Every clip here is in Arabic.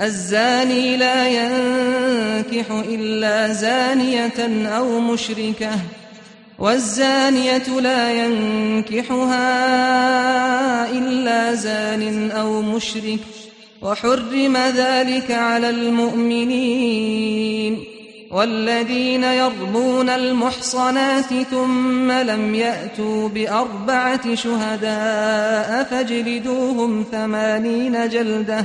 الزاني لا ينكح إلا زانية أو مشركة والزانية لا ينكحها إلا زان أو مشرك وحرم ذلك على المؤمنين والذين يرمون المحصنات ثم لم يأتوا بأربعة شهداء فاجلدوهم ثمانين جلدةً.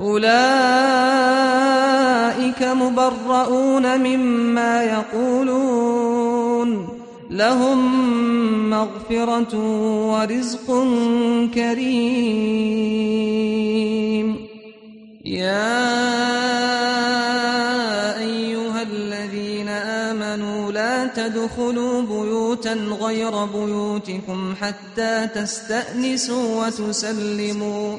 أولئك مبرؤون مما يقولون. لهم مغفرة ورزق كريم. يا أيها الذين آمنوا لا تدخلوا بيوتا غير بيوتكم حتى تستأنسوا وتسلموا.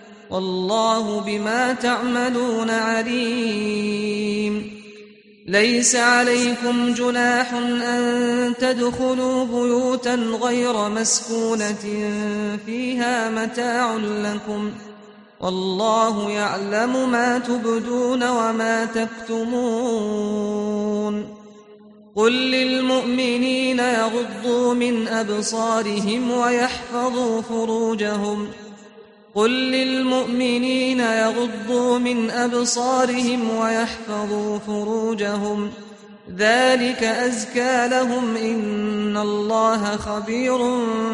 والله بما تعملون عليم. ليس عليكم جناح أن تدخلوا بيوتا غير مسكونة فيها متاع لكم. والله يعلم ما تبدون وما تكتمون. قل للمؤمنين يغضوا من أبصارهم ويحفظوا فروجهم. قل للمؤمنين يغضوا من أبصارهم ويحفظوا فروجهم. ذلك أزكى لهم إن الله خبير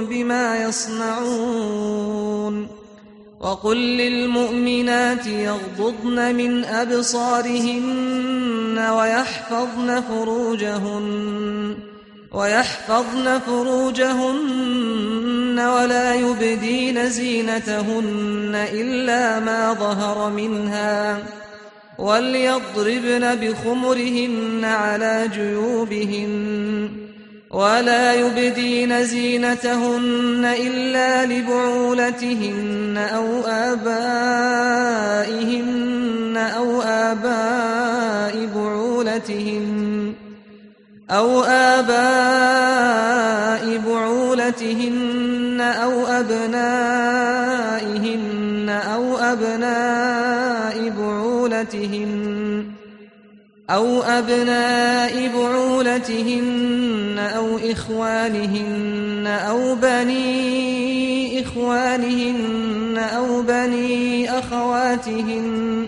بما يصنعون. وقل للمؤمنات يغضضن من أبصارهن ويحفظن فروجهن. ويحفظن فروجهن ولا يبدين زينتهن إلا ما ظهر منها وليضربن بخمرهن على جيوبهن ولا يبدين زينتهن إلا لبعولتهن أو آبائهن أو آباء بعولتهن أو آباء بعولتهن أو أبنائهن أو أبناء بعولتهن أو أبناء بعولتهن أو إخوانهن أو بني إخوانهن أو بني أخواتهن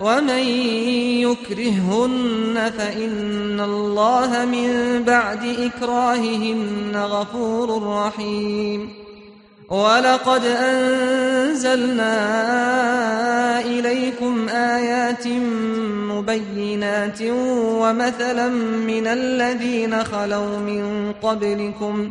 ومن يكرههن فإن الله من بعد إكراههن غفور رحيم. ولقد أنزلنا إليكم آيات مبينات ومثلا من الذين خلوا من قبلكم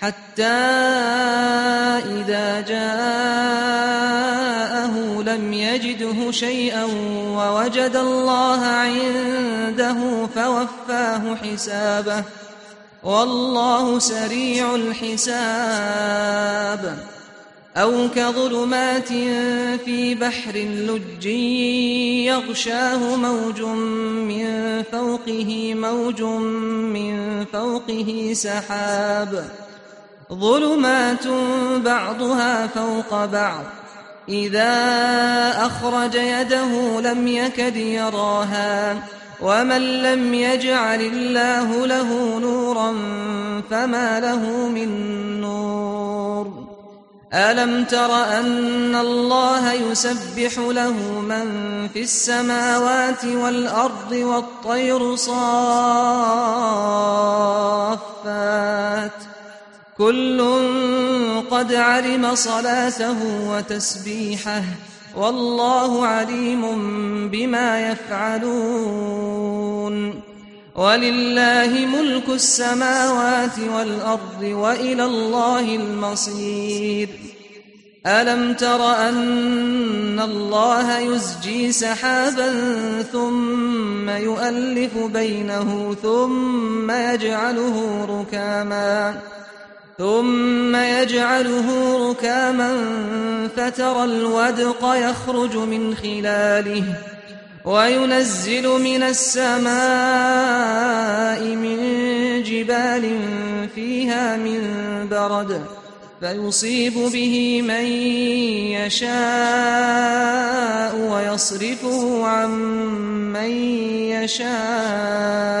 حتى إذا جاءه لم يجده شيئا ووجد الله عنده فوفاه حسابه. والله سريع الحساب. أو كظلمات في بحر لج يغشاه موج من فوقه موج من فوقه سحاب. ظلمات بعضها فوق بعض. إذا أخرج يده لم يكد يراها ومن لم يجعل الله له نورا فما له من نور. ألم تر أن الله يسبح له من في السماوات والأرض والطير صافات؟ كل قد علم صلاته وتسبيحه والله عليم بما يفعلون. ولله ملك السماوات والأرض وإلى الله المصير. ألم تر أن الله يزجي سحابا ثم يؤلف بينه ثم يجعله ركاما؟ ثم يجعله ركاما فترى الودق يخرج من خلاله وينزل من السماء من جبال فيها من برد فيصيب به من يشاء ويصرفه عن من يشاء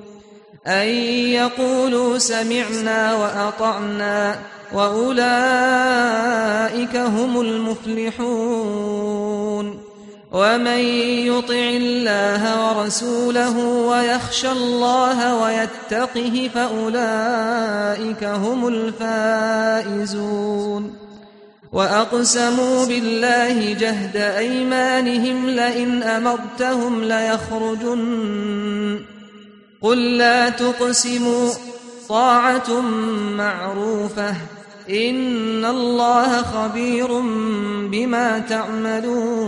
أن يقولوا سمعنا وأطعنا وأولئك هم المفلحون ومن يطع الله ورسوله ويخشى الله ويتقه فأولئك هم الفائزون وأقسموا بالله جهد أيمانهم لئن أمرتهم ليخرجن قل لا تقسموا. طاعة معروفة. إن الله خبير بما تعملون.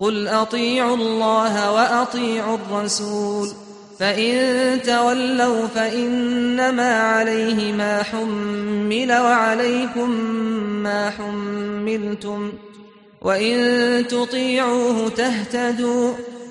قل أطيعوا الله وأطيعوا الرسول. فإن تولوا فإنما عليه ما حمل وعليكم ما حملتم. وإن تطيعوه تهتدوا.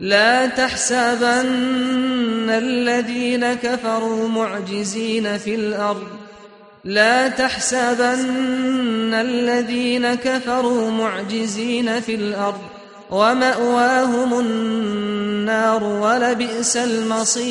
لا تحسبن الذين كفروا معجزين في الأرض. لا تحسبن الذين كفروا معجزين في الأرض. ومأواهم النار ولبئس المصير.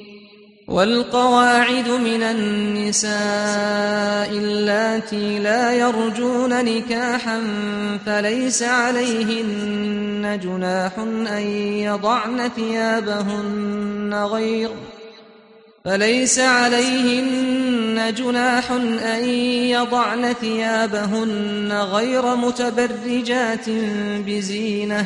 والقواعد من النساء اللاتي لا يرجون نكاحا فليس عليهن جناح أن يضعن ثيابهن غير فليس عليهن جناح أن يضعن ثيابهن غير متبرجات بزينة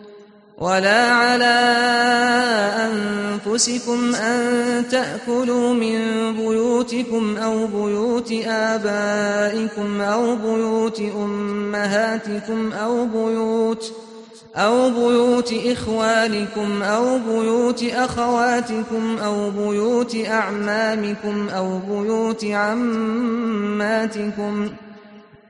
ولا على أنفسكم أن تأكلوا من بيوتكم أو بيوت آبائكم أو بيوت أمهاتكم أو بيوت أو بيوت إخوانكم أو بيوت أخواتكم أو بيوت أعمامكم أو بيوت عماتكم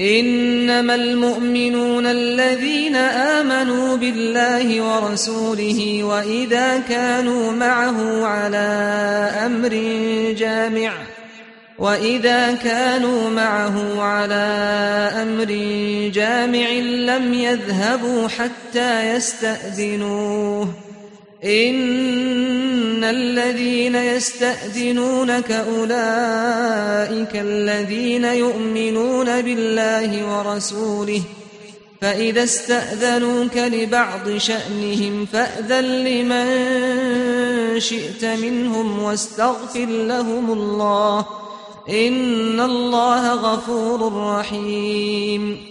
إنما المؤمنون الذين آمنوا بالله ورسوله وإذا كانوا معه على أمر جامع وإذا كانوا معه على أمر جامع لم يذهبوا حتى يستأذنوه إن الذين يستأذنونك أولئك الذين يؤمنون بالله ورسوله فإذا استأذنوك لبعض شأنهم فأذن لمن شئت منهم واستغفر لهم الله إن الله غفور رحيم